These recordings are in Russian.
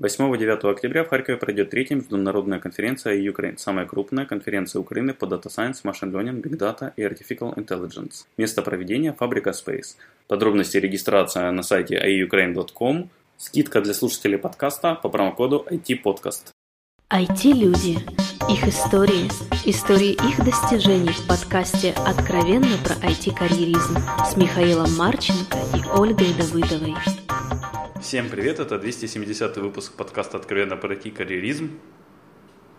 8-9 октября в Харькове пройдет третья международная конференция Ukraine, самая крупная конференция Украины по Data Science, Machine Learning, Big Data и Artificial Intelligence. Место проведения – фабрика Space. Подробности регистрация на сайте iukraine.com. Скидка для слушателей подкаста по промокоду IT-подкаст. IT-люди. Их истории. Истории их достижений в подкасте «Откровенно про IT-карьеризм» с Михаилом Марченко и Ольгой Давыдовой. Всем привет, это 270 выпуск подкаста «Откровенно про IT-карьеризм».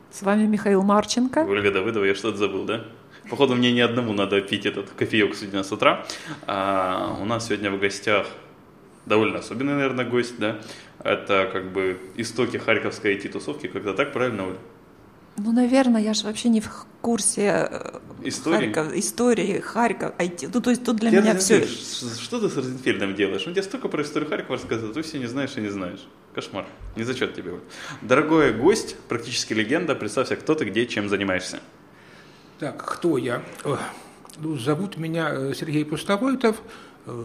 С вами Михаил Марченко. Ольга Давыдова, я что-то забыл, да? Походу, мне не одному надо пить этот кофеек сегодня с утра. А, у нас сегодня в гостях довольно особенный, наверное, гость, да? Это как бы истоки харьковской IT-тусовки, когда так, правильно, Оля? Ну, наверное, я же вообще не в курсе э, истории, Харьков, истории Харьков, IT. Ну, то есть тут для я меня все... Что ты с Розенфельдом делаешь? Он тебе столько про историю Харькова рассказывает, ты все не знаешь и не знаешь. Кошмар. Не зачет тебе. Дорогой гость, практически легенда, представься, кто ты, где, чем занимаешься. Так, кто я? Ну, зовут меня э, Сергей Пустовойтов, э,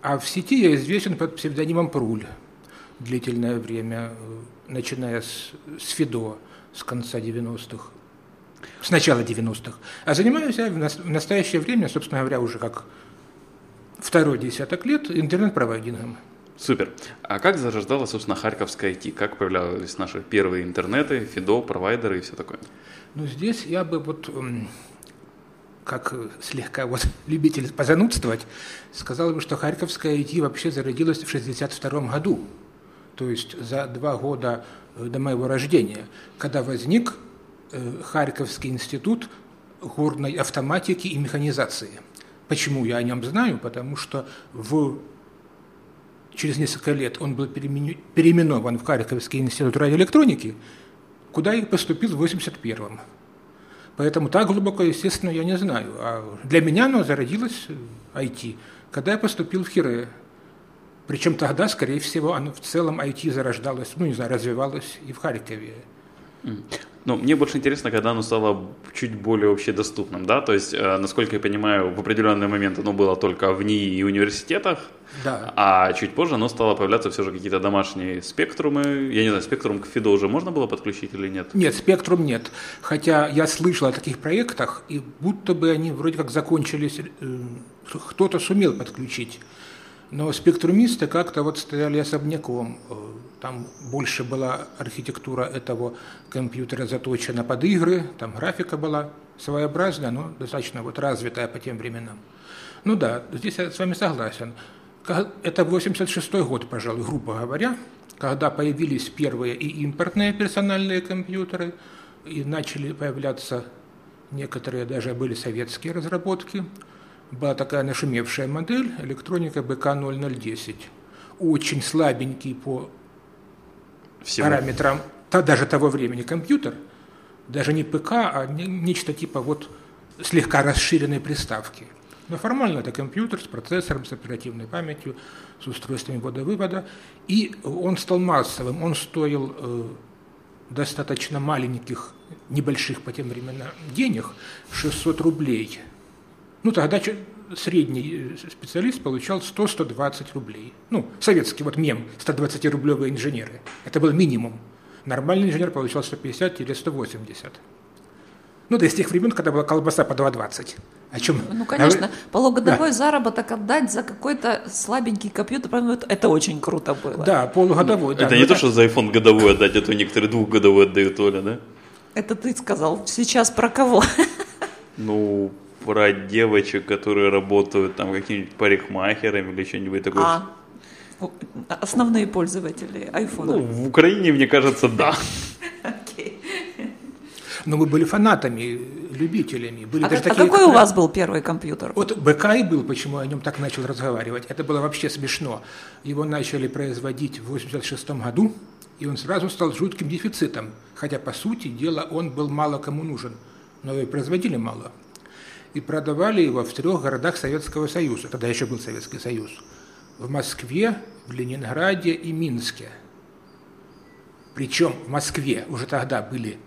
а в сети я известен под псевдонимом Пруль длительное время, начиная с, с Фидо с конца 90-х, с начала 90-х. А занимаюсь я в настоящее время, собственно говоря, уже как второй десяток лет интернет-провайдингом. Супер. А как зарождалась, собственно, Харьковская IT? Как появлялись наши первые интернеты, ФИДО, провайдеры и все такое? Ну, здесь я бы вот как слегка вот любитель позанудствовать, сказал бы, что Харьковская IT вообще зародилась в 1962 году, то есть за два года до моего рождения, когда возник э, Харьковский институт горной автоматики и механизации. Почему я о нем знаю? Потому что в... через несколько лет он был переименован в Харьковский институт радиоэлектроники, куда и поступил в 81-м. Поэтому так глубоко, естественно, я не знаю. А для меня оно зародилось IT, когда я поступил в Хире причем тогда, скорее всего, оно в целом IT зарождалось, ну, не знаю, развивалось и в Харькове. Ну, мне больше интересно, когда оно стало чуть более вообще доступным, да, то есть, э, насколько я понимаю, в определенный момент оно было только в НИИ и университетах, да. а чуть позже оно стало появляться все же какие-то домашние спектрумы, я не знаю, спектрум к Фидо уже можно было подключить или нет? Нет, спектрум нет, хотя я слышал о таких проектах, и будто бы они вроде как закончились, э, кто-то сумел подключить. Но спектрумисты как-то вот стояли особняком. Э, там больше была архитектура этого компьютера заточена под игры, там графика была своеобразная, но достаточно вот развитая по тем временам. Ну да, здесь я с вами согласен. Это 86 год, пожалуй, грубо говоря, когда появились первые и импортные персональные компьютеры, и начали появляться некоторые даже были советские разработки – была такая нашумевшая модель электроника БК-0010. Очень слабенький по Всего. параметрам та, даже того времени компьютер, даже не ПК, а не, нечто типа вот слегка расширенной приставки. Но формально это компьютер с процессором, с оперативной памятью, с устройствами ввода-вывода. И он стал массовым, он стоил э, достаточно маленьких, небольших по тем временам денег, 600 рублей – ну, тогда средний э, специалист получал 100-120 рублей. Ну, советский вот мем, 120-рублевые инженеры. Это был минимум. Нормальный инженер получал 150 или 180. Ну, да из тех времен, когда была колбаса по 2,20. О чем? Ну, конечно, а полугодовой да. заработок отдать за какой-то слабенький компьютер, это очень круто было. Да, полугодовой. Это да, не то, что за iPhone годовой отдать, а то некоторые двухгодовой отдают, Оля, да? Это ты сказал. Сейчас про кого? Ну, про девочек, которые работают там какими-нибудь парикмахерами или что-нибудь такое. А, основные пользователи айфона. Ну, в Украине, мне кажется, да. Окей. Но мы были фанатами, любителями. Были а, даже а такие, какой которые... у вас был первый компьютер? Вот БК и был, почему я о нем так начал разговаривать. Это было вообще смешно. Его начали производить в 86 году, и он сразу стал жутким дефицитом. Хотя, по сути дела, он был мало кому нужен. Но и производили мало и продавали его в трех городах Советского Союза, тогда еще был Советский Союз, в Москве, в Ленинграде и Минске. Причем в Москве уже тогда были,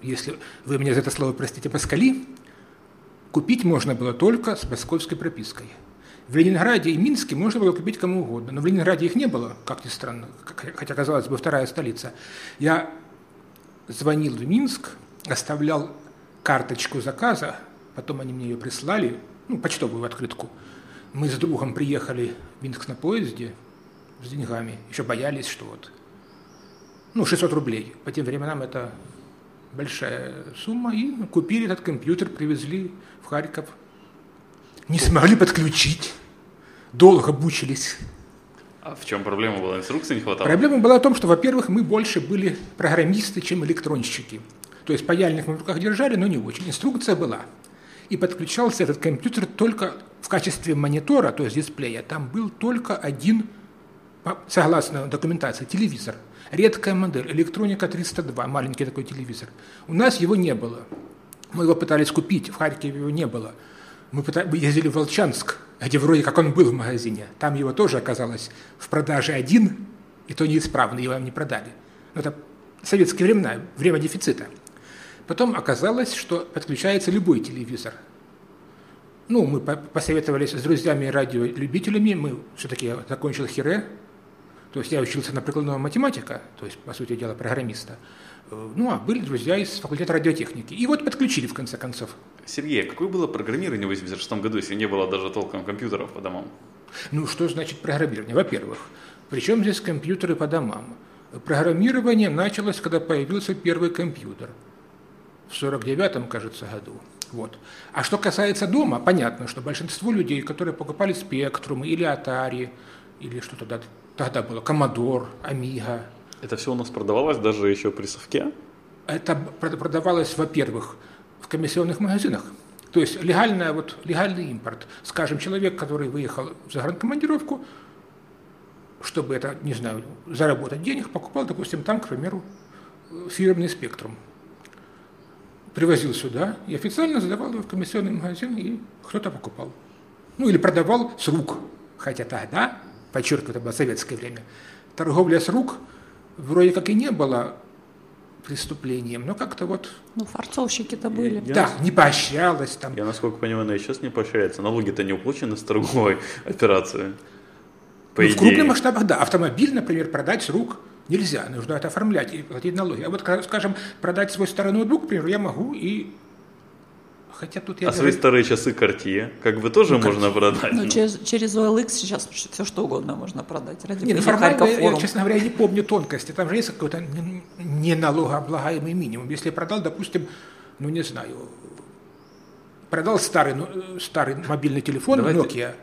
если вы меня за это слово простите, москали, купить можно было только с московской пропиской. В Ленинграде и Минске можно было купить кому угодно, но в Ленинграде их не было, как ни странно, хотя, казалось бы, вторая столица. Я звонил в Минск, оставлял карточку заказа, потом они мне ее прислали, ну, почтовую открытку. Мы с другом приехали в Минск на поезде с деньгами, еще боялись, что вот, ну, 600 рублей. По тем временам это большая сумма, и купили этот компьютер, привезли в Харьков. Не смогли подключить, долго мучились. А в чем проблема была? Инструкции не хватало? Проблема была в том, что, во-первых, мы больше были программисты, чем электронщики. То есть паяльник мы в руках держали, но не очень. Инструкция была. И подключался этот компьютер только в качестве монитора, то есть дисплея. Там был только один, согласно документации, телевизор. Редкая модель, электроника 302, маленький такой телевизор. У нас его не было. Мы его пытались купить, в Харькове его не было. Мы, пытались, мы ездили в Волчанск, где вроде как он был в магазине. Там его тоже оказалось в продаже один, и то неисправный, его не продали. Но это советские времена, время дефицита. Потом оказалось, что подключается любой телевизор. Ну, мы посоветовались с друзьями радиолюбителями, мы все-таки закончил Хире, то есть я учился на прикладного математика, то есть, по сути дела, программиста. Ну, а были друзья из факультета радиотехники. И вот подключили, в конце концов. Сергей, а какое было программирование в 86 году, если не было даже толком компьютеров по домам? Ну, что значит программирование? Во-первых, причем здесь компьютеры по домам? Программирование началось, когда появился первый компьютер. В 49-м, кажется, году. Вот. А что касается дома, понятно, что большинство людей, которые покупали спектрумы или Atari, или что тогда, тогда было, Commodore, Amiga. Это все у нас продавалось даже еще при совке? Это продавалось, во-первых, в комиссионных магазинах. То есть легальная, вот, легальный импорт. Скажем, человек, который выехал в загранкомандировку, чтобы это, не знаю, заработать денег, покупал, допустим, там, к примеру, фирменный спектрум. Привозил сюда и официально задавал его в комиссионный магазин, и кто-то покупал. Ну, или продавал с рук. Хотя тогда, подчеркиваю, это было советское время, торговля с рук вроде как и не было преступлением, но как-то вот... Ну, форцовщики-то были. Я, да, не поощрялось там. Я, насколько понимаю, она и сейчас не поощряется. Налоги-то не уплачены с торговой операции. По ну, в крупных масштабах, да. Автомобиль, например, продать с рук нельзя. Нужно это оформлять и платить налоги. А вот, скажем, продать свой старый ноутбук, например, я могу и Хотя тут я а свои старые часы Cartier, как бы тоже ну, можно продать. Ну, через, через OLX сейчас все что угодно можно продать. Ради Нет, формально, я, я, честно говоря, не помню тонкости. Там же есть какой-то не налогооблагаемый минимум. Если продал, допустим, ну не знаю, продал старый, ну, старый мобильный телефон Давайте... Nokia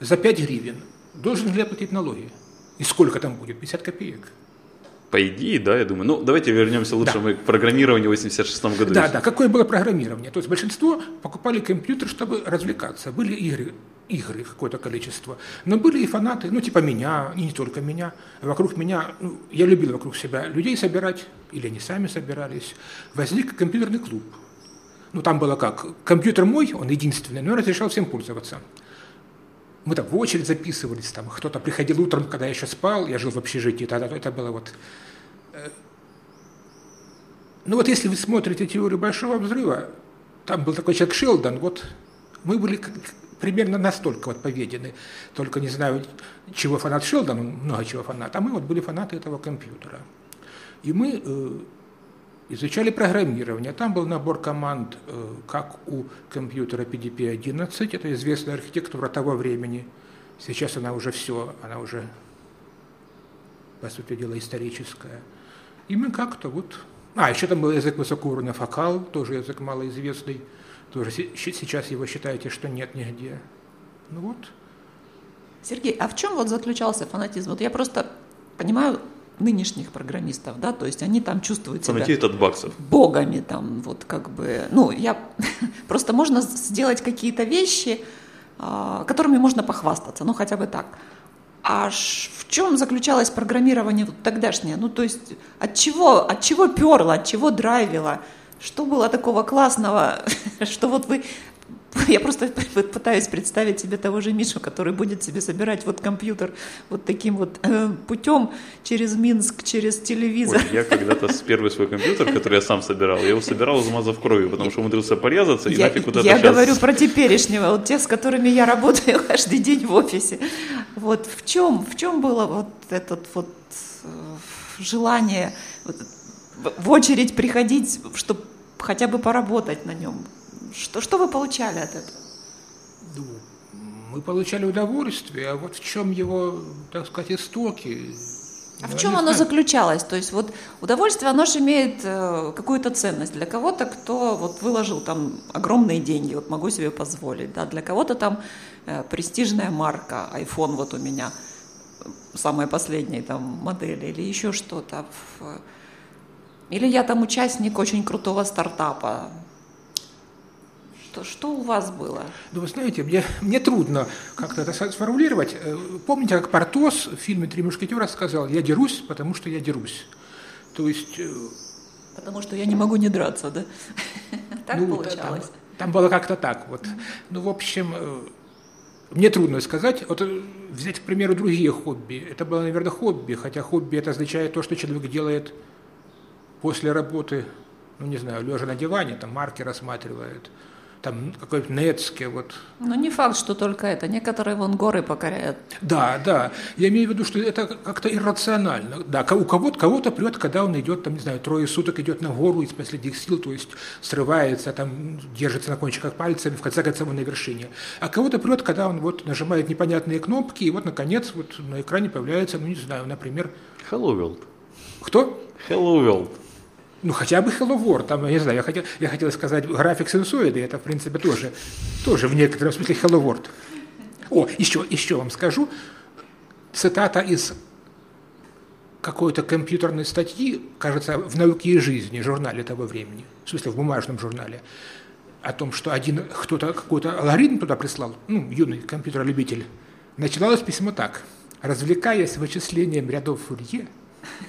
за 5 гривен, должен ли я платить налоги? И сколько там будет? 50 копеек. По идее, да, я думаю. Ну, давайте вернемся лучше да. мы к программированию в 86 году. Да, да, какое было программирование? То есть большинство покупали компьютер, чтобы развлекаться. Были игры, игры какое-то количество. Но были и фанаты, ну, типа меня, и не только меня. Вокруг меня, ну, я любил вокруг себя людей собирать, или они сами собирались. Возник компьютерный клуб. Ну, там было как, компьютер мой, он единственный, но я разрешал всем пользоваться. Мы там в очередь записывались, там кто-то приходил утром, когда я еще спал, я жил в общежитии, тогда это было вот... Ну вот если вы смотрите теорию Большого Взрыва, там был такой человек Шелдон, вот мы были примерно настолько вот поведены, только не знаю, чего фанат Шелдон, он много чего фанат, а мы вот были фанаты этого компьютера. И мы э, изучали программирование. Там был набор команд, э, как у компьютера PDP-11, это известная архитектура того времени. Сейчас она уже все, она уже, по сути дела, историческая. И мы как-то вот... А, еще там был язык высокого уровня фокал, тоже язык малоизвестный. Тоже сейчас его считаете, что нет нигде. Ну вот. Сергей, а в чем вот заключался фанатизм? Вот я просто понимаю, нынешних программистов, да, то есть они там чувствуют себя от баксов. богами, там, вот как бы, ну, я, просто можно сделать какие-то вещи, а, которыми можно похвастаться, ну, хотя бы так. А в чем заключалось программирование тогдашнее? Ну, то есть от чего, от чего перло, от чего драйвило? Что было такого классного, что вот вы я просто пытаюсь представить себе того же Мишу, который будет себе собирать вот компьютер вот таким вот э, путем через Минск, через телевизор. Ой, я когда-то с первый свой компьютер, который я сам собирал, я его собирал, замазав кровью, потому что умудрился порезаться, и я, нафиг это Я сейчас... говорю про теперешнего, вот тех, с которыми я работаю каждый день в офисе. Вот в чем, в чем было вот этот вот э, желание вот, в очередь приходить, чтобы хотя бы поработать на нем? Что, что вы получали от этого? Мы получали удовольствие, а вот в чем его, так сказать, истоки? А в чем оно знаю. заключалось? То есть вот удовольствие, оно же имеет э, какую-то ценность. Для кого-то, кто вот выложил там огромные деньги, вот могу себе позволить, да, для кого-то там э, престижная марка, iPhone вот у меня, самая последняя там модели или еще что-то. Или я там участник очень крутого стартапа, что, что у вас было? Ну, вы знаете, мне, мне трудно как-то это сформулировать. Э, помните, как Портос в фильме «Три мушкетера» сказал, я дерусь, потому что я дерусь. То есть... Э, потому что я не могу не драться, да? Так ну, получалось? Там, там было как-то так вот. Ну, в общем, э, мне трудно сказать. Вот взять, к примеру, другие хобби. Это было, наверное, хобби, хотя хобби это означает то, что человек делает после работы, ну, не знаю, лежа на диване, там марки рассматривает, там какой-то Нецке, вот. Но не факт, что только это. Некоторые вон горы покоряют. Да, да. Я имею в виду, что это как-то иррационально. Да, у кого-то, кого-то прет, когда он идет, там, не знаю, трое суток идет на гору из последних сил, то есть срывается, там, держится на кончиках пальцами, в конце концов на вершине. А кого-то прет, когда он вот нажимает непонятные кнопки, и вот, наконец, вот на экране появляется, ну, не знаю, например... Hello World. Кто? Hello World. Ну, хотя бы Hello World, там, я не знаю, я хотел, я хотел сказать график сенсоида, это, в принципе, тоже, тоже в некотором смысле Hello World. О, еще, еще вам скажу, цитата из какой-то компьютерной статьи, кажется, в «Науке и жизни», журнале того времени, в смысле, в бумажном журнале, о том, что один кто-то какой-то алгоритм туда прислал, ну, юный компьютер-любитель, начиналось письмо так. «Развлекаясь вычислением рядов Фурье,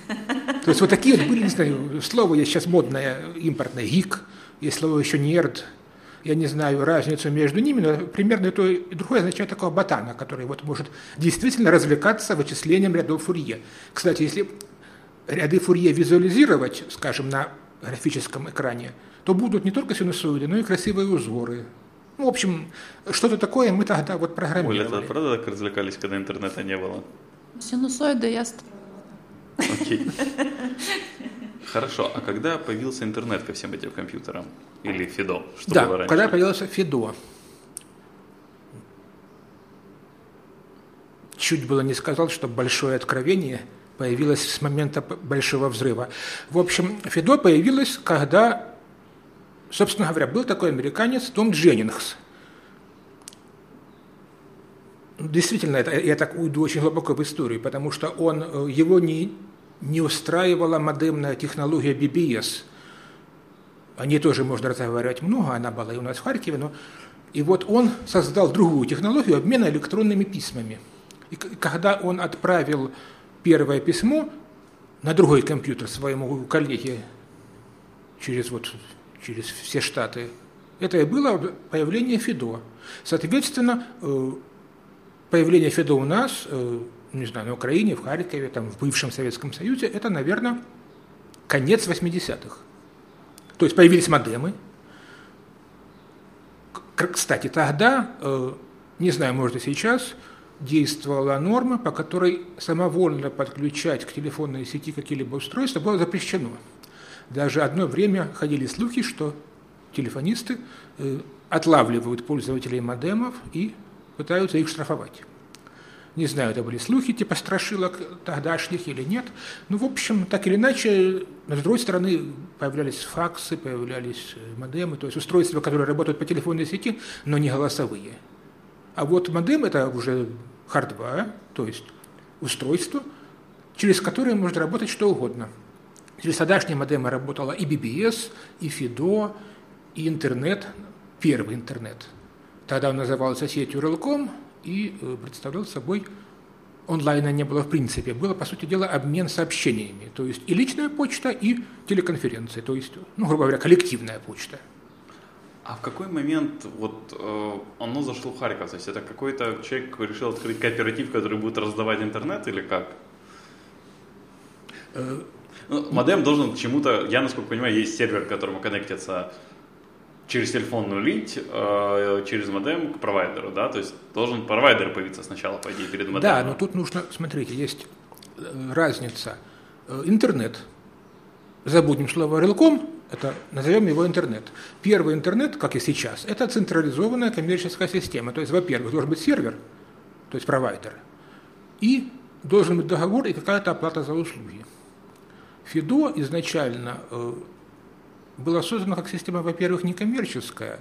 то есть вот такие вот были, не знаю, слово есть сейчас модное, импортное, гик, есть слово еще нерд, я не знаю разницу между ними, но примерно то и другое означает такого ботана, который вот может действительно развлекаться вычислением рядов Фурье. Кстати, если ряды Фурье визуализировать, скажем, на графическом экране, то будут не только синусоиды, но и красивые узоры. Ну, в общем, что-то такое мы тогда вот программировали. Оля, это правда так развлекались, когда интернета не было? Синусоиды я Окей. Хорошо, а когда появился интернет ко всем этим компьютерам? Или Фидо? Что да, было раньше? когда появился Фидо. Чуть было не сказал, что большое откровение появилось с момента большого взрыва. В общем, Фидо появилось, когда, собственно говоря, был такой американец Том Дженнингс. Действительно, это, я так уйду очень глубоко в историю, потому что он, э, его не, не устраивала модемная технология BBS. О ней тоже можно разговаривать много, она была и у нас в Харькове, но и вот он создал другую технологию обмена электронными письмами. И когда он отправил первое письмо на другой компьютер своему коллеге через, вот, через все штаты, это и было появление ФИДО. Соответственно, э, появление ФИДО у нас э, не знаю, на Украине, в Харькове, там, в бывшем Советском Союзе, это, наверное, конец 80-х. То есть появились модемы. Кстати, тогда, э, не знаю, может и сейчас, действовала норма, по которой самовольно подключать к телефонной сети какие-либо устройства было запрещено. Даже одно время ходили слухи, что телефонисты э, отлавливают пользователей модемов и пытаются их штрафовать. Не знаю, это были слухи типа страшилок тогдашних или нет. Ну, в общем, так или иначе, с другой стороны, появлялись факсы, появлялись э, модемы, то есть устройства, которые работают по телефонной сети, но не голосовые. А вот модем – это уже хардвар, то есть устройство, через которое может работать что угодно. Через тогдашние модемы работала и BBS, и FIDO, и интернет, первый интернет. Тогда он назывался сетью Релком, и э, представлял собой онлайна не было в принципе, было, по сути дела, обмен сообщениями, то есть и личная почта, и телеконференция, то есть, ну, грубо говоря, коллективная почта. А в какой момент вот э, оно зашло в Харьков? То есть это какой-то человек решил открыть кооператив, который будет раздавать интернет или как? Э, ну, модем должен чему-то, я насколько понимаю, есть сервер, к которому коннектится через телефонную линь, э, через модем к провайдеру, да, то есть должен провайдер появиться сначала, по идее, перед модемом. Да, но тут нужно, смотрите, есть э, разница. Э, интернет, забудем слово релком, это назовем его интернет. Первый интернет, как и сейчас, это централизованная коммерческая система. То есть, во-первых, должен быть сервер, то есть провайдер, и должен быть договор и какая-то оплата за услуги. ФИДО изначально была создана как система, во-первых, некоммерческая,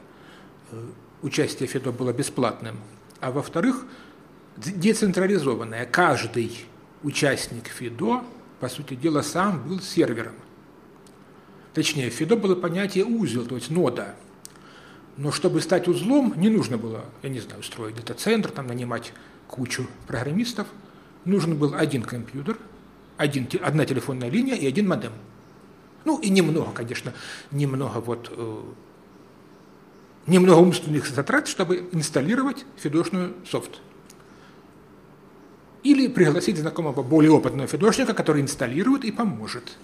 э, участие ФИДО было бесплатным, а во-вторых, децентрализованная. Каждый участник ФИДО, по сути дела, сам был сервером. Точнее, ФИДО было понятие узел, то есть нода. Но чтобы стать узлом, не нужно было, я не знаю, строить где-то центр, там нанимать кучу программистов. Нужен был один компьютер, один, одна телефонная линия и один модем. Ну и немного, конечно, немного вот э, немного умственных затрат, чтобы инсталлировать фидошную софт. Или пригласить знакомого более опытного фидошника, который инсталирует и поможет.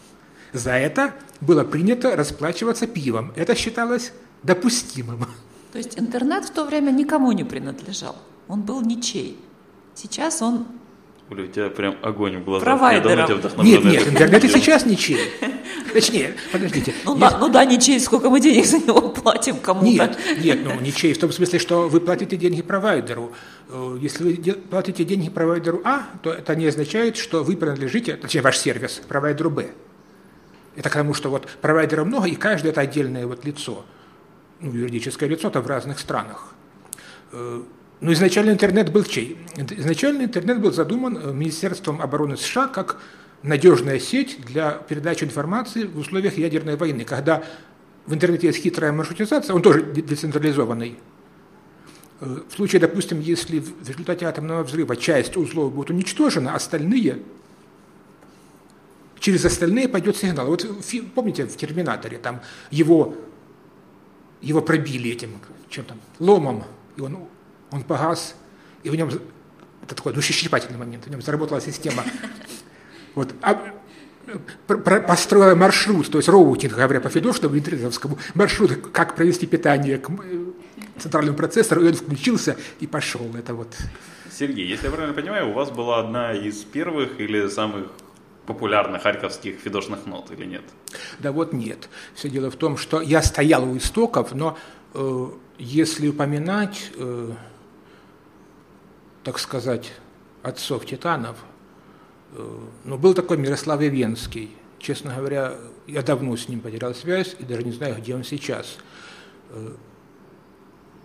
За это было принято расплачиваться пивом. Это считалось допустимым. То есть интернет в то время никому не принадлежал. Он был ничей. Сейчас он Оля, у тебя прям огонь в глазах. Провайдером. Нет, нет, интернет и сейчас ничей. Точнее, подождите. Ну, да, ну да, ничей, сколько мы денег за него платим кому-то. Нет, нет, ну ничей в том смысле, что вы платите деньги провайдеру. Э, если вы платите деньги провайдеру А, то это не означает, что вы принадлежите, точнее ваш сервис, провайдеру Б. Это к тому, что вот провайдеров много, и каждый это отдельное вот лицо, ну, юридическое лицо-то в разных странах. Э, но изначально интернет был чей? Изначально интернет был задуман э, Министерством обороны США как надежная сеть для передачи информации в условиях ядерной войны, когда в интернете есть хитрая маршрутизация, он тоже децентрализованный. Э, в случае, допустим, если в результате атомного взрыва часть узлов будет уничтожена, остальные, через остальные пойдет сигнал. Вот помните в «Терминаторе» там его, его пробили этим, чем там, ломом, и он он погас, и в нем, это такой душещипательный момент, в нем заработала система. Вот, а, маршрут, то есть роутинг, говоря по Федошному, интернетовскому, маршрут, как провести питание к центральному процессору, и он включился и пошел. Это вот. Сергей, если я правильно понимаю, у вас была одна из первых или самых популярных харьковских фидошных нот или нет? Да вот нет. Все дело в том, что я стоял у истоков, но э, если упоминать э, так сказать, отцов титанов. Э, но был такой Мирослав Ивенский. Честно говоря, я давно с ним потерял связь и даже не знаю, где он сейчас. Э,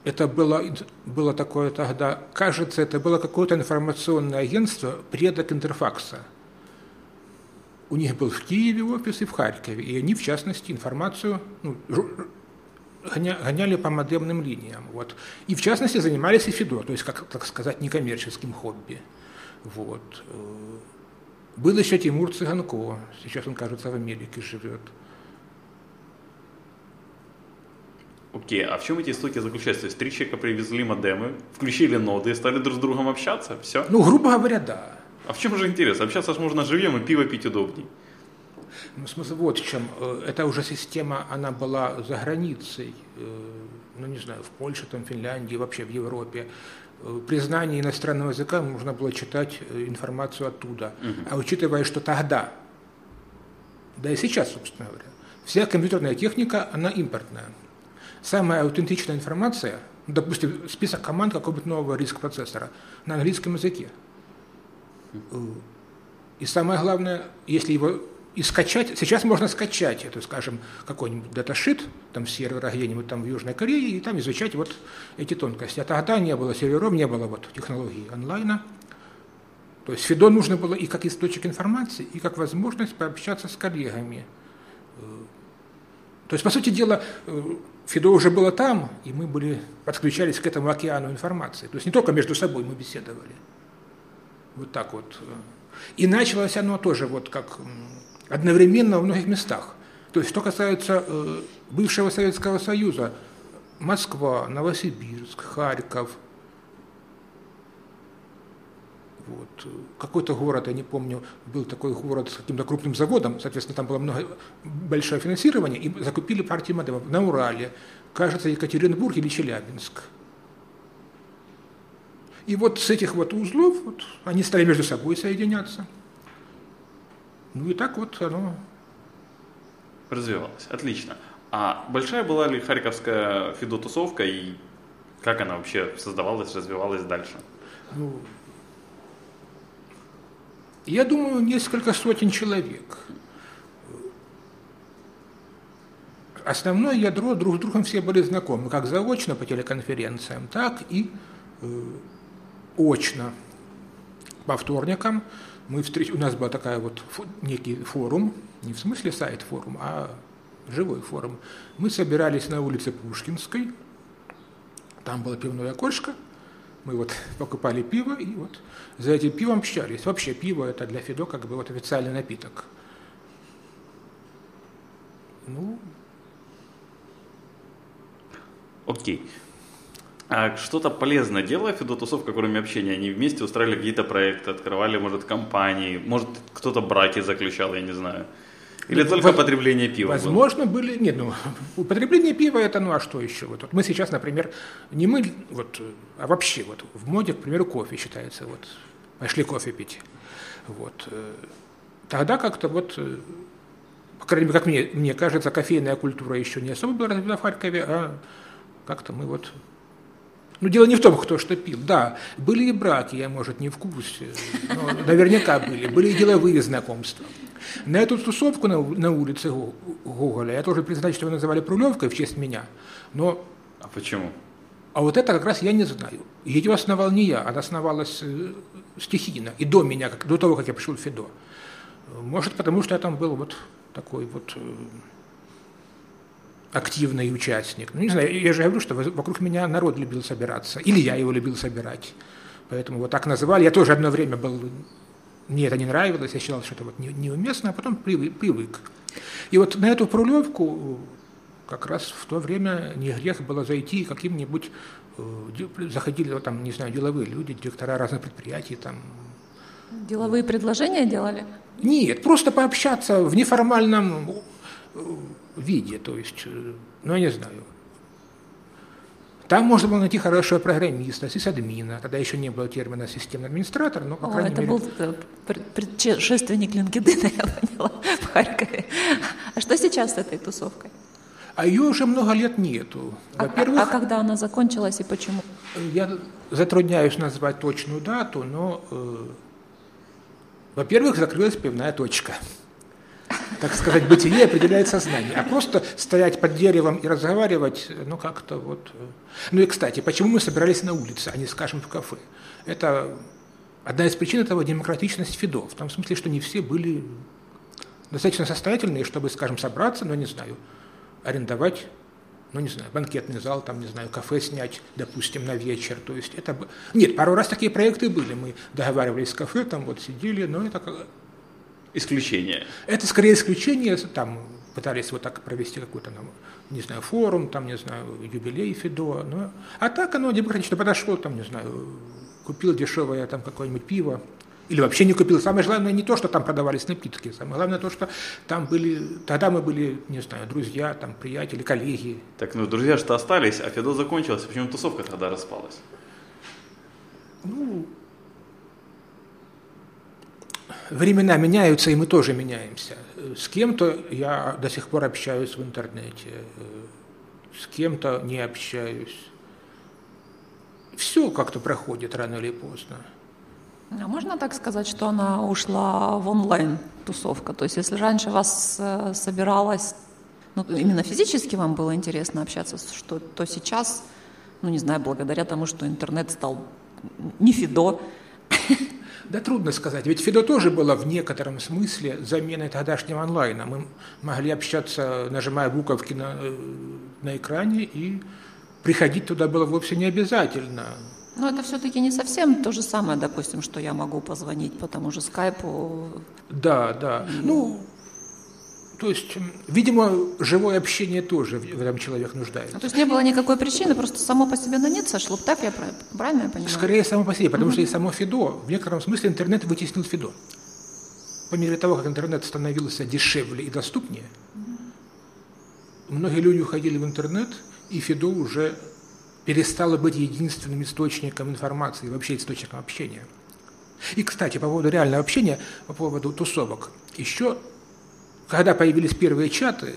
это было, было такое тогда, кажется, это было какое-то информационное агентство, предок Интерфакса. У них был в Киеве офис и в Харькове, и они, в частности, информацию, ну, гоняли по модемным линиям. Вот. И в частности занимались и ФИДО, то есть, как так сказать, некоммерческим хобби. Вот. Был еще Тимур Цыганко, сейчас он, кажется, в Америке живет. Окей, а в чем эти истоки заключаются? То есть три человека привезли модемы, включили ноды стали друг с другом общаться? Все? Ну, грубо говоря, да. А в чем же интерес? Общаться же можно живьем и пиво пить удобней. Ну, смысл вот в чем. Э, эта уже система, она была за границей, э, ну, не знаю, в Польше, там, в Финляндии, вообще в Европе. Э, при знании иностранного языка нужно было читать информацию оттуда. Угу. А учитывая, что тогда, да и сейчас, собственно говоря, вся компьютерная техника, она импортная. Самая аутентичная информация, допустим, список команд какого-нибудь нового риск-процессора на английском языке. И самое главное, если его и скачать, сейчас можно скачать это, скажем, какой-нибудь даташит, там сервера где-нибудь там в Южной Корее, и там изучать вот эти тонкости. А тогда не было серверов, не было вот технологий онлайна. То есть Фидо нужно было и как источник информации, и как возможность пообщаться с коллегами. То есть, по сути дела, Фидо уже было там, и мы были, подключались к этому океану информации. То есть не только между собой мы беседовали. Вот так вот. И началось оно тоже вот как одновременно во многих местах. То есть, что касается э, бывшего Советского Союза, Москва, Новосибирск, Харьков, вот. Какой-то город, я не помню, был такой город с каким-то крупным заводом, соответственно, там было много, большое финансирование, и закупили партии модемов на Урале, кажется, Екатеринбург или Челябинск. И вот с этих вот узлов вот, они стали между собой соединяться. Ну и так вот оно... Развивалось. Отлично. А большая была ли харьковская фидотусовка и как она вообще создавалась, развивалась дальше? Ну, я думаю, несколько сотен человек. Основное ядро друг с другом все были знакомы, как заочно по телеконференциям, так и э, очно. По вторникам мы встреч... у нас был такая вот некий форум, не в смысле сайт форум, а живой форум. Мы собирались на улице Пушкинской, там было пивное окошко, мы вот покупали пиво и вот за этим пивом общались. Вообще пиво это для Фидо как бы вот официальный напиток. Ну. Окей. А что-то полезное делала Фидо-тусовка, кроме общения? Они вместе устраивали какие-то проекты, открывали, может, компании, может, кто-то браки заключал, я не знаю. Или ну, только потребление пива? Возможно, было? были. Нет, ну, употребление пива это ну а что еще? Вот, вот мы сейчас, например, не мы, вот, а вообще вот в моде, к примеру, кофе считается. Вот пошли кофе пить. Вот. Э, тогда как-то вот, э, по крайней мере, как мне, мне кажется, кофейная культура еще не особо была развита в Харькове, а как-то мы вот ну, дело не в том, кто что пил. Да, были и браки, я, может, не в курсе, но наверняка были. Были и деловые знакомства. На эту тусовку на, на улице Гоголя я тоже признать, что его называли Прулевкой в честь меня. Но... А почему? А вот это как раз я не знаю. Ее основал не я, она основалась э, стихийно, и до меня, как, до того, как я пришел в ФИДО. Может, потому что я там был вот такой вот э, активный участник. Ну, не знаю, я же говорю, что вокруг меня народ любил собираться, или я его любил собирать. Поэтому вот так называли. Я тоже одно время был, мне это не нравилось, я считал, что это вот неуместно, а потом привык. привык. И вот на эту прулевку как раз в то время не грех было зайти каким-нибудь, э, заходили там, не знаю, деловые люди, директора разных предприятий там. Деловые предложения делали? Нет, просто пообщаться в неформальном э, виде, то есть, э, ну, я не знаю. Там можно было найти хорошего программиста, сисадмина, тогда еще не было термина системный администратор, но, по О, крайней это мере... был предшественник LinkedIn, я поняла, в Харькове. А что сейчас с этой тусовкой? А ее уже много лет нету. А, а когда она закончилась и почему? Я затрудняюсь назвать точную дату, но, э, во-первых, закрылась пивная точка. Так сказать, бытие определяет сознание. А просто стоять под деревом и разговаривать, ну как-то вот... Э. Ну и, кстати, почему мы собирались на улице, а не, скажем, в кафе? Это одна из причин этого демократичность ФИДО. В том смысле, что не все были достаточно состоятельные, чтобы, скажем, собраться, ну, не знаю, арендовать, ну, не знаю, банкетный зал, там, не знаю, кафе снять, допустим, на вечер. То есть это... Нет, пару раз такие проекты были. Мы договаривались с кафе, там вот сидели, но это... Исключение. Это скорее исключение, там пытались вот так провести какой-то, ну, не знаю, форум, там, не знаю, юбилей ФИДО. Но... А так оно демократично подошло, там, не знаю, купил дешевое там какое-нибудь пиво, или вообще не купил. Самое главное не то, что там продавались напитки, самое главное то, что там были, тогда мы были, не знаю, друзья, там, приятели, коллеги. Так, ну, друзья что остались, а Федо закончилась, почему тусовка тогда распалась? Ну, времена меняются, и мы тоже меняемся. С кем-то я до сих пор общаюсь в интернете, с кем-то не общаюсь. Все как-то проходит рано или поздно. А можно так сказать, что она ушла в онлайн-тусовка? То есть если раньше вас э, собиралось, ну, именно физически вам было интересно общаться, что, то сейчас, ну не знаю, благодаря тому, что интернет стал не Фидо. Да трудно сказать, ведь Фидо тоже было в некотором смысле заменой тогдашнего онлайна. Мы могли общаться, нажимая буковки на, э, на экране, и приходить туда было вовсе не обязательно. Но это все-таки не совсем то же самое, допустим, что я могу позвонить по тому же скайпу. Да, да. И... Ну, То есть, видимо, живое общение тоже в этом человек нуждается. А, то есть не было никакой причины, просто само по себе на нет сошло. Так я правильно я понимаю? Скорее само по себе, потому угу. что и само ФИДО, в некотором смысле интернет вытеснил ФИДО. По мере того, как интернет становился дешевле и доступнее, угу. многие люди уходили в интернет, и ФИДО уже перестало быть единственным источником информации, вообще источником общения. И, кстати, по поводу реального общения, по поводу тусовок, еще когда появились первые чаты,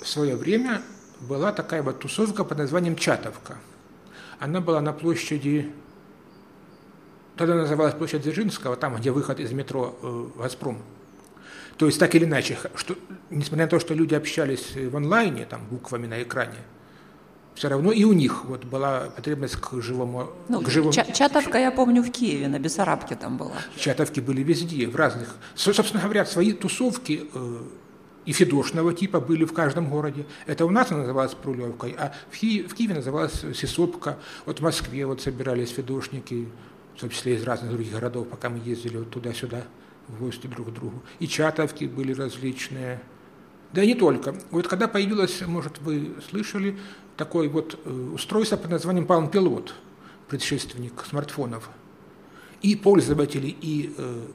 в свое время была такая вот тусовка под названием Чатовка. Она была на площади, тогда называлась площадь Дзержинского, там, где выход из метро э, «Газпром». То есть, так или иначе, что, несмотря на то, что люди общались в онлайне, там, буквами на экране, все равно и у них вот была потребность к живому... Ну, к живому... Чатовка, я помню, в Киеве, на Бессарабке там была. Чатовки были везде, в разных... Собственно говоря, свои тусовки э, и фидошного типа были в каждом городе. Это у нас она называлась Прулевкой, а в Киеве, в Киеве называлась Сисопка. Вот в Москве вот собирались фидошники, в том числе из разных других городов, пока мы ездили вот туда-сюда в гости друг к другу. И чатовки были различные. Да и не только. Вот когда появилось, может, вы слышали, такое вот э, устройство под названием Palm Pilot, предшественник смартфонов. И пользователи, и э,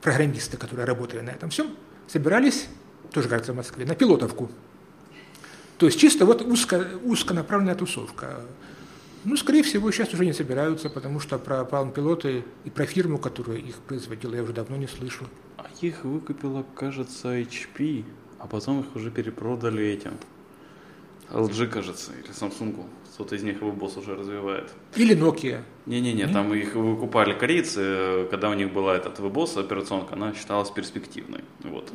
программисты, которые работали на этом всем, собирались, тоже, кажется, в Москве, на пилотовку. То есть чисто вот узко, узконаправленная тусовка. Ну, скорее всего, сейчас уже не собираются, потому что про Palm пилоты и про фирму, которая их производила, я уже давно не слышу. А их выкупила, кажется, HP, а потом их уже перепродали этим LG, кажется, или Samsung. Кто-то из них его босс уже развивает. Или Nokia. Не-не-не, там их выкупали корейцы, когда у них была этот VBOS операционка, она считалась перспективной. Вот.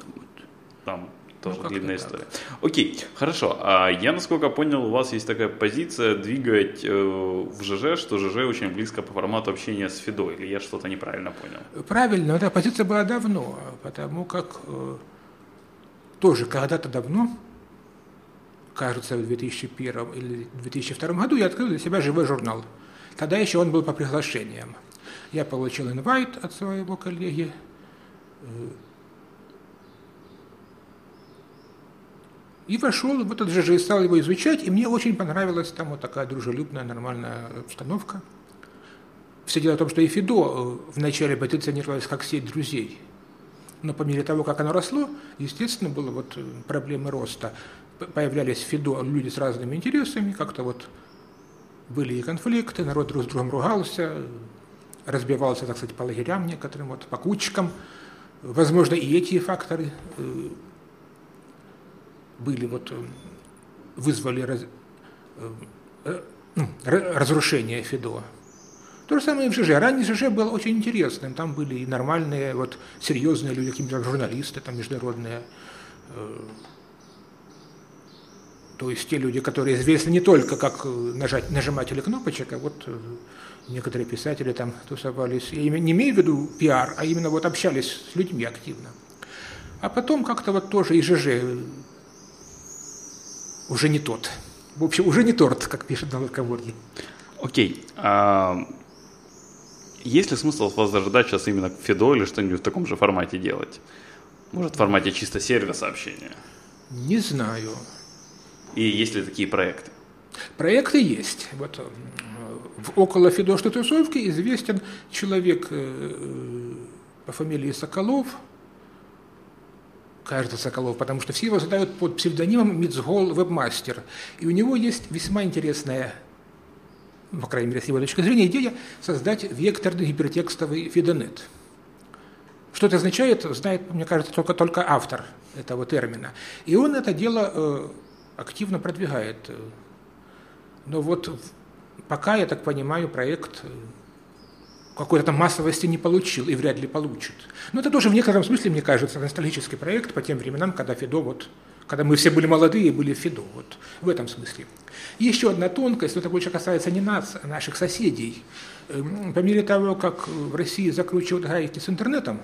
Там тоже ну, длинная история. Так. Окей, хорошо. А я, насколько понял, у вас есть такая позиция двигать э, в ЖЖ, что ЖЖ очень близко по формату общения с Фидо, или я что-то неправильно понял? Правильно, эта позиция была давно, потому как э, тоже когда-то давно кажется, в 2001 или 2002 году я открыл для себя живой журнал. Тогда еще он был по приглашениям. Я получил инвайт от своего коллеги. И вошел в этот ЖЖ и стал его изучать, и мне очень понравилась там вот такая дружелюбная, нормальная обстановка. Все дело в том, что и Фидо э, вначале позиционировалась как сеть друзей. Но по мере того, как оно росло, естественно, было вот э, проблемы роста появлялись в ФИДО люди с разными интересами, как-то вот были и конфликты, народ друг с другом ругался, разбивался, так сказать, по лагерям некоторым, вот, по кучкам. Возможно, и эти факторы э, были вот, э, вызвали раз, ну, разрушение ФИДО. То же самое и в ЖЖ. Ранний ЖЖ был очень интересным. Там были и нормальные, вот, серьезные люди, какие-то журналисты там, международные, то есть те люди, которые известны не только как э, нажать, нажиматели кнопочек, а вот э, некоторые писатели там тусовались. Я не имею в виду пиар, а именно вот общались с людьми активно. А потом как-то вот тоже и ЖЖ э, уже не тот. В общем, уже не торт, как пишет на лодководье. Окей. Okay. А, есть ли смысл вас ожидать сейчас именно Фидо или что-нибудь в таком же формате делать? Может, в формате чисто сервиса общения? Не знаю. И есть ли такие проекты? Проекты есть. Вот э, в около Фидошной тусовки известен человек э, по фамилии Соколов, кажется, Соколов, потому что все его задают под псевдонимом Мицгол Вебмастер. И у него есть весьма интересная, по крайней мере, с его точки зрения, идея создать векторный гипертекстовый фидонет. Что это означает, знает, мне кажется, только, только автор этого термина. И он это дело э, активно продвигает. Но вот пока, я так понимаю, проект какой-то там массовости не получил и вряд ли получит. Но это тоже в некотором смысле, мне кажется, ностальгический проект по тем временам, когда Фидо, вот, когда мы все были молодые и были в Фидо, вот в этом смысле. Еще одна тонкость, но это больше касается не нас, а наших соседей. Эм, по мере того, как в России закручивают гайки с интернетом,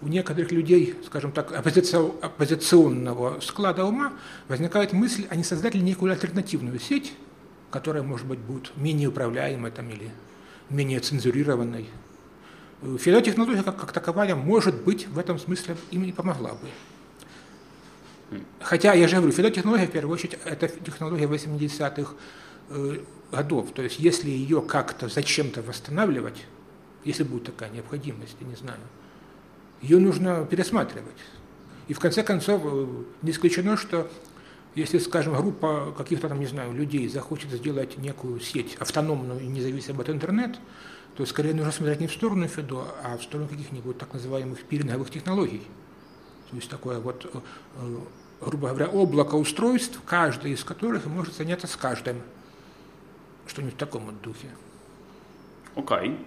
у некоторых людей, скажем так, оппозиционного склада ума возникает мысль, а не создать ли некую альтернативную сеть, которая, может быть, будет менее управляемой там, или менее цензурированной. Фидотехнология как, как таковая, может быть, в этом смысле им и помогла бы. Хотя, я же говорю, фидотехнология, в первую очередь, это технология 80-х э, годов. То есть, если ее как-то зачем-то восстанавливать, если будет такая необходимость, я не знаю, ее нужно пересматривать. И в конце концов, э, не исключено, что если, скажем, группа каких-то там, не знаю, людей захочет сделать некую сеть автономную и независимую от интернет, то скорее нужно смотреть не в сторону ФИДО, а в сторону каких-нибудь так называемых пилинговых технологий. То есть такое вот, э, грубо говоря, облако устройств, каждый из которых может заняться с каждым. Что-нибудь в таком вот духе. Окей. Okay.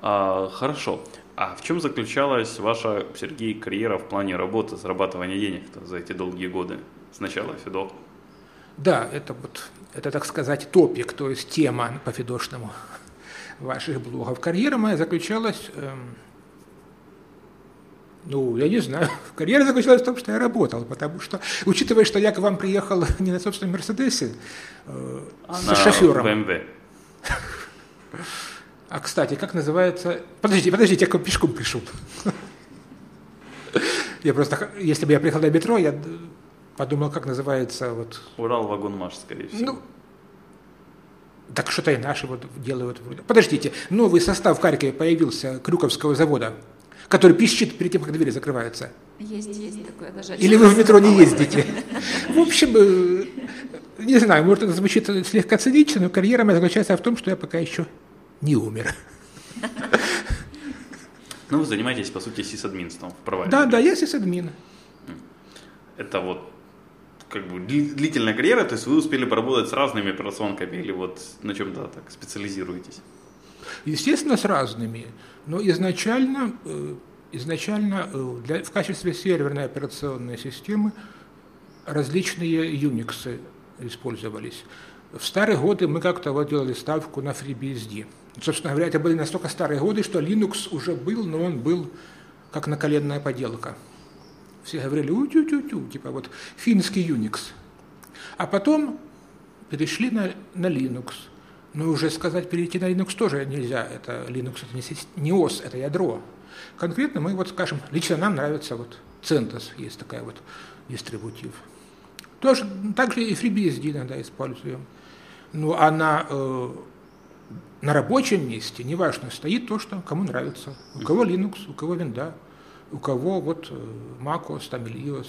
А, хорошо. А в чем заключалась ваша, Сергей, карьера в плане работы, зарабатывания денег за эти долгие годы с начала ФИДО? Да, это вот, это, так сказать, топик, то есть тема по фидошному ваших блогов. Карьера моя заключалась, эм, ну, я не знаю, карьера заключалась в том, что я работал, потому что, учитывая, что я к вам приехал не на собственном Мерседесе, э, а с шофером. BMW. А, кстати, как называется... Подождите, подождите, я пешком пришел. Я просто, если бы я приехал на метро, я подумал, как называется вот... Урал вагонмаш, скорее всего. Ну, так что-то и наши вот делают. Подождите, новый состав в Харькове появился Крюковского завода, который пищит перед тем, как двери закрываются. Есть, есть такое даже. Или вы в метро не ездите. В общем, э, не знаю, может, это звучит слегка цинично, но карьера моя заключается в том, что я пока еще не умер. Ну, вы занимаетесь, по сути, сисадминством в провайдере. Да, да, я сисадмин. Это вот как бы длительная карьера, то есть вы успели поработать с разными операционками или вот на чем-то так специализируетесь? Естественно, с разными, но изначально, э, изначально э, для, в качестве серверной операционной системы различные Unix использовались. В старые годы мы как-то вот делали ставку на FreeBSD. Собственно говоря, это были настолько старые годы, что Linux уже был, но он был как наколенная поделка. Все говорили, у-тю-тю-тю, типа вот финский Unix. А потом перешли на, на Linux. Но уже сказать, перейти на Linux тоже нельзя. Это Linux это не, не ОС, это ядро. Конкретно мы вот скажем, лично нам нравится вот CentOS, есть такая вот дистрибутив. Тоже, также и FreeBSD иногда используем. Ну, а на, э, на рабочем месте, неважно, стоит то, что кому нравится. У кого Linux, у кого Windows у кого вот э, macOS там или iOS.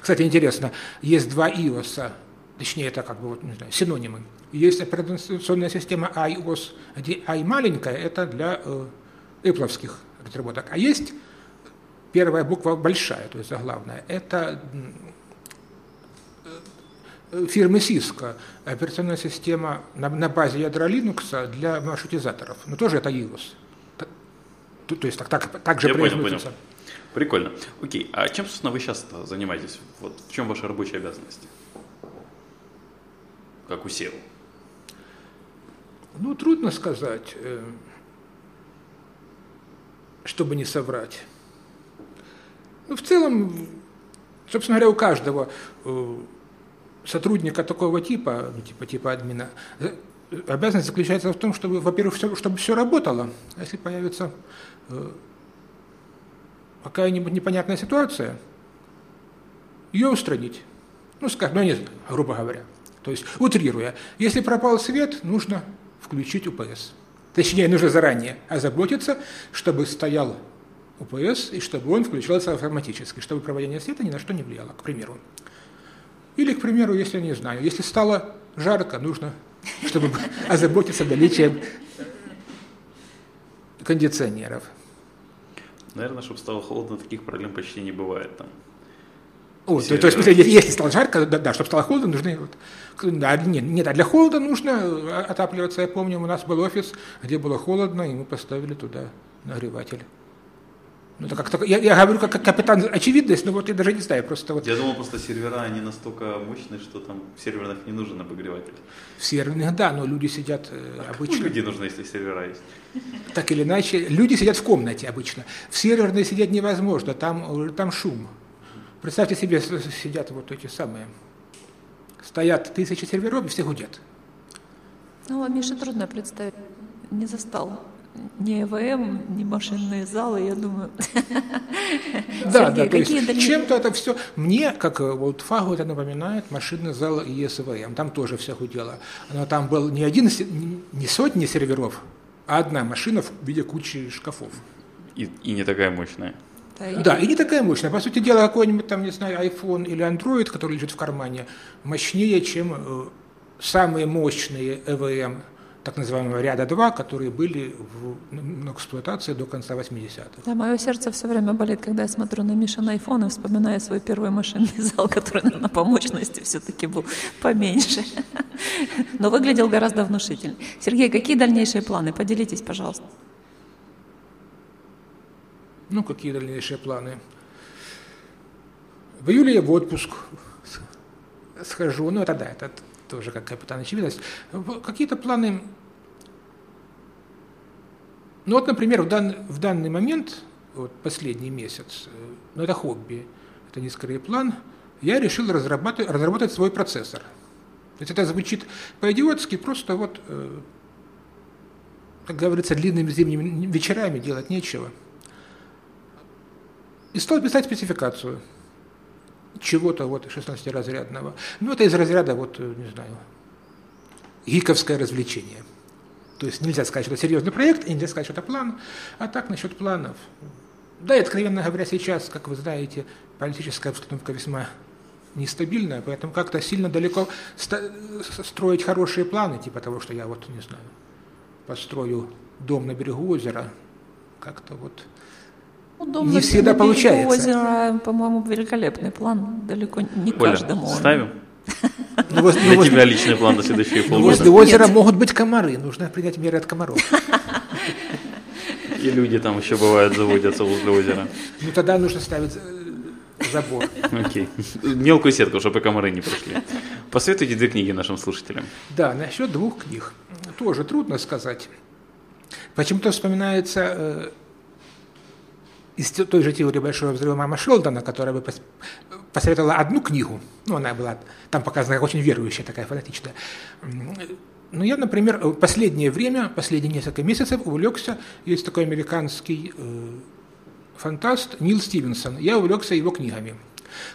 Кстати, интересно, есть два iOS, точнее, это как бы вот, не знаю, синонимы. Есть операционная система iOS, где i маленькая, это для э, Apple разработок. А есть первая буква большая, то есть заглавная, это э, фирмы Cisco, операционная система на, на базе ядра Linux для маршрутизаторов. Но тоже это iOS. То, то есть так, так, так же Я понял, понял. Прикольно. Окей, а чем, собственно, вы сейчас занимаетесь? Вот в чем ваши рабочие обязанности? Как у SEO? Ну, трудно сказать, э, чтобы не соврать. Ну, в целом, собственно говоря, у каждого э, сотрудника такого типа, ну, типа, типа админа, э, обязанность заключается в том, чтобы, во-первых, все, чтобы все работало. А если появится какая-нибудь непонятная ситуация, ее устранить. Ну, скажем, ну, не знаю, грубо говоря. То есть, утрируя, если пропал свет, нужно включить УПС. Точнее, нужно заранее озаботиться, чтобы стоял УПС и чтобы он включался автоматически, чтобы проводение света ни на что не влияло, к примеру. Или, к примеру, если, не знаю, если стало жарко, нужно, чтобы озаботиться наличием кондиционеров. Наверное, чтобы стало холодно, таких проблем почти не бывает там. О, то, то есть, если стало жарко, да, да, чтобы стало холодно, нужны... Вот, да, нет, нет, а для холода нужно а, отапливаться. Я помню, у нас был офис, где было холодно, и мы поставили туда нагреватель. Ну, это как я, я говорю как, как капитан очевидность, но вот я даже не знаю, просто вот... Я думал, просто сервера, они настолько мощные, что там в серверных не нужен обогреватель. В серверных, да, но люди сидят э, а обычно... люди нужны, если сервера есть? Так или иначе, люди сидят в комнате обычно. В серверной сидеть невозможно, там, там шум. Представьте себе, сидят вот эти самые, стоят тысячи серверов и все гудят. Ну, а Миша трудно представить, не застал ни ЭВМ, ни машинные залы, я думаю. Да, да, то есть чем-то это все... Мне, как э, вот фагу, это напоминает машинный зал ЕСВМ. Там тоже все худело. Но там был не один, не сотни серверов, а одна машина в виде кучи шкафов. И, и не такая мощная. Да, да, и не такая мощная. По сути дела, какой-нибудь там, не знаю, iPhone или Android, который лежит в кармане, мощнее, чем э, самые мощные EVM так называемого ряда 2, которые были в, эксплуатации до конца 80-х. Да, мое сердце все время болит, когда я смотрю на Мишин айфон и вспоминаю свой первый машинный зал, который, наверное, по мощности все-таки был поменьше. Но выглядел гораздо внушительнее. Сергей, какие дальнейшие планы? Поделитесь, пожалуйста. Ну, какие дальнейшие планы? В июле я в отпуск схожу. Ну, это да, это тоже как капитан очевидность. Какие-то планы... Ну вот, например, в, дан, в данный момент, вот последний месяц, ну это хобби, это не скорее план, я решил разработать, разработать свой процессор. То есть это звучит по-идиотски, просто вот, э, как говорится, длинными зимними вечерами делать нечего. И стал писать спецификацию – чего-то вот 16-разрядного. Ну, это из разряда, вот, э, не знаю, гиковское развлечение. То есть нельзя сказать, что это серьезный проект, и нельзя сказать, что это план. А так, насчет планов. Да, и, откровенно говоря, сейчас, как вы знаете, политическая обстановка весьма нестабильная, поэтому как-то сильно далеко строить хорошие планы, типа того, что я вот, не знаю, построю дом на берегу озера, как-то вот Удобно не всегда получается. озера, по-моему, великолепный план. Далеко не Оля, каждому. ставим? Ну, возле, Для возле, тебя личный план на следующие полгода. Возле озера могут быть комары. Нужно принять меры от комаров. И люди там еще бывают заводятся возле озера. Ну тогда нужно ставить э, забор. Окей. Мелкую сетку, чтобы комары не пришли. Посоветуйте две книги нашим слушателям. Да, насчет двух книг. Тоже трудно сказать. Почему-то вспоминается э, из той же теории Большого взрыва мама Шелдона, которая бы посоветовала одну книгу, ну, она была там показана как очень верующая, такая фанатичная. Ну, я, например, в последнее время, последние несколько месяцев увлекся, есть такой американский э, фантаст Нил Стивенсон, я увлекся его книгами.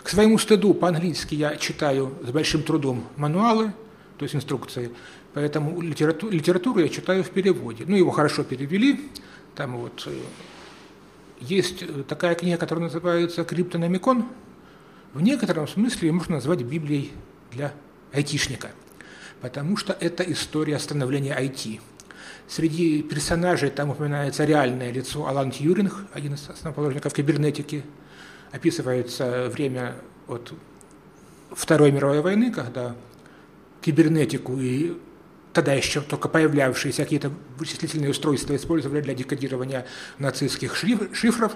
К своему стыду по-английски я читаю с большим трудом мануалы, то есть инструкции, поэтому литературу, литературу я читаю в переводе. Ну, его хорошо перевели, там вот э, есть э, такая книга, которая называется «Криптономикон». В некотором смысле ее можно назвать Библией для айтишника, потому что это история становления IT. Среди персонажей там упоминается реальное лицо Алан Тьюринг, один из основоположников кибернетики. Описывается время от Второй мировой войны, когда кибернетику и тогда еще только появлявшиеся какие-то вычислительные устройства использовали для декодирования нацистских шифров.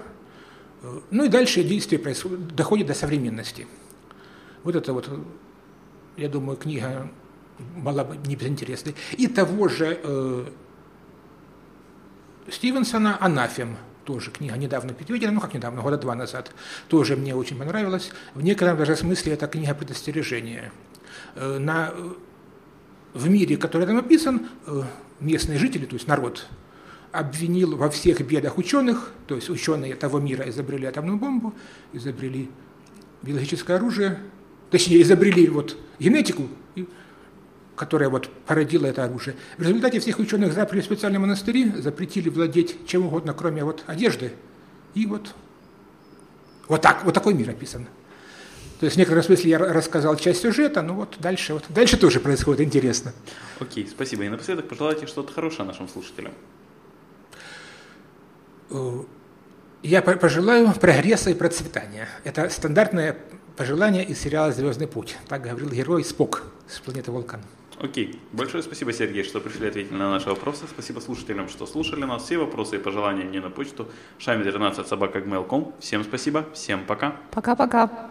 Ну и дальше действие происходит, доходит до современности. Вот это вот, я думаю, книга была бы не безинтересной. И того же э, Стивенсона «Анафем», тоже книга недавно переведена, ну как недавно, года два назад, тоже мне очень понравилась. В некотором даже смысле это книга предостережения. Э, на в мире, который там описан, э, местные жители, то есть народ, обвинил во всех бедах ученых, то есть ученые того мира изобрели атомную бомбу, изобрели биологическое оружие, точнее, изобрели вот генетику, которая вот породила это оружие. В результате всех ученых заперли в специальные монастыри, запретили владеть чем угодно, кроме вот одежды. И вот, вот так, вот такой мир описан. То есть в некотором смысле я рассказал часть сюжета, но вот дальше, вот дальше тоже происходит интересно. Окей, спасибо. И напоследок пожелайте что-то хорошее нашим слушателям. Э, я пожелаю прогресса и процветания. Это стандартное пожелание из сериала «Звездный путь». Так говорил герой Спок с планеты Вулкан. Окей. Большое спасибо, Сергей, что пришли ответили на наши вопросы. Спасибо слушателям, что слушали нас. Все вопросы и пожелания мне на почту шами13 собака Всем спасибо, всем пока. Пока-пока.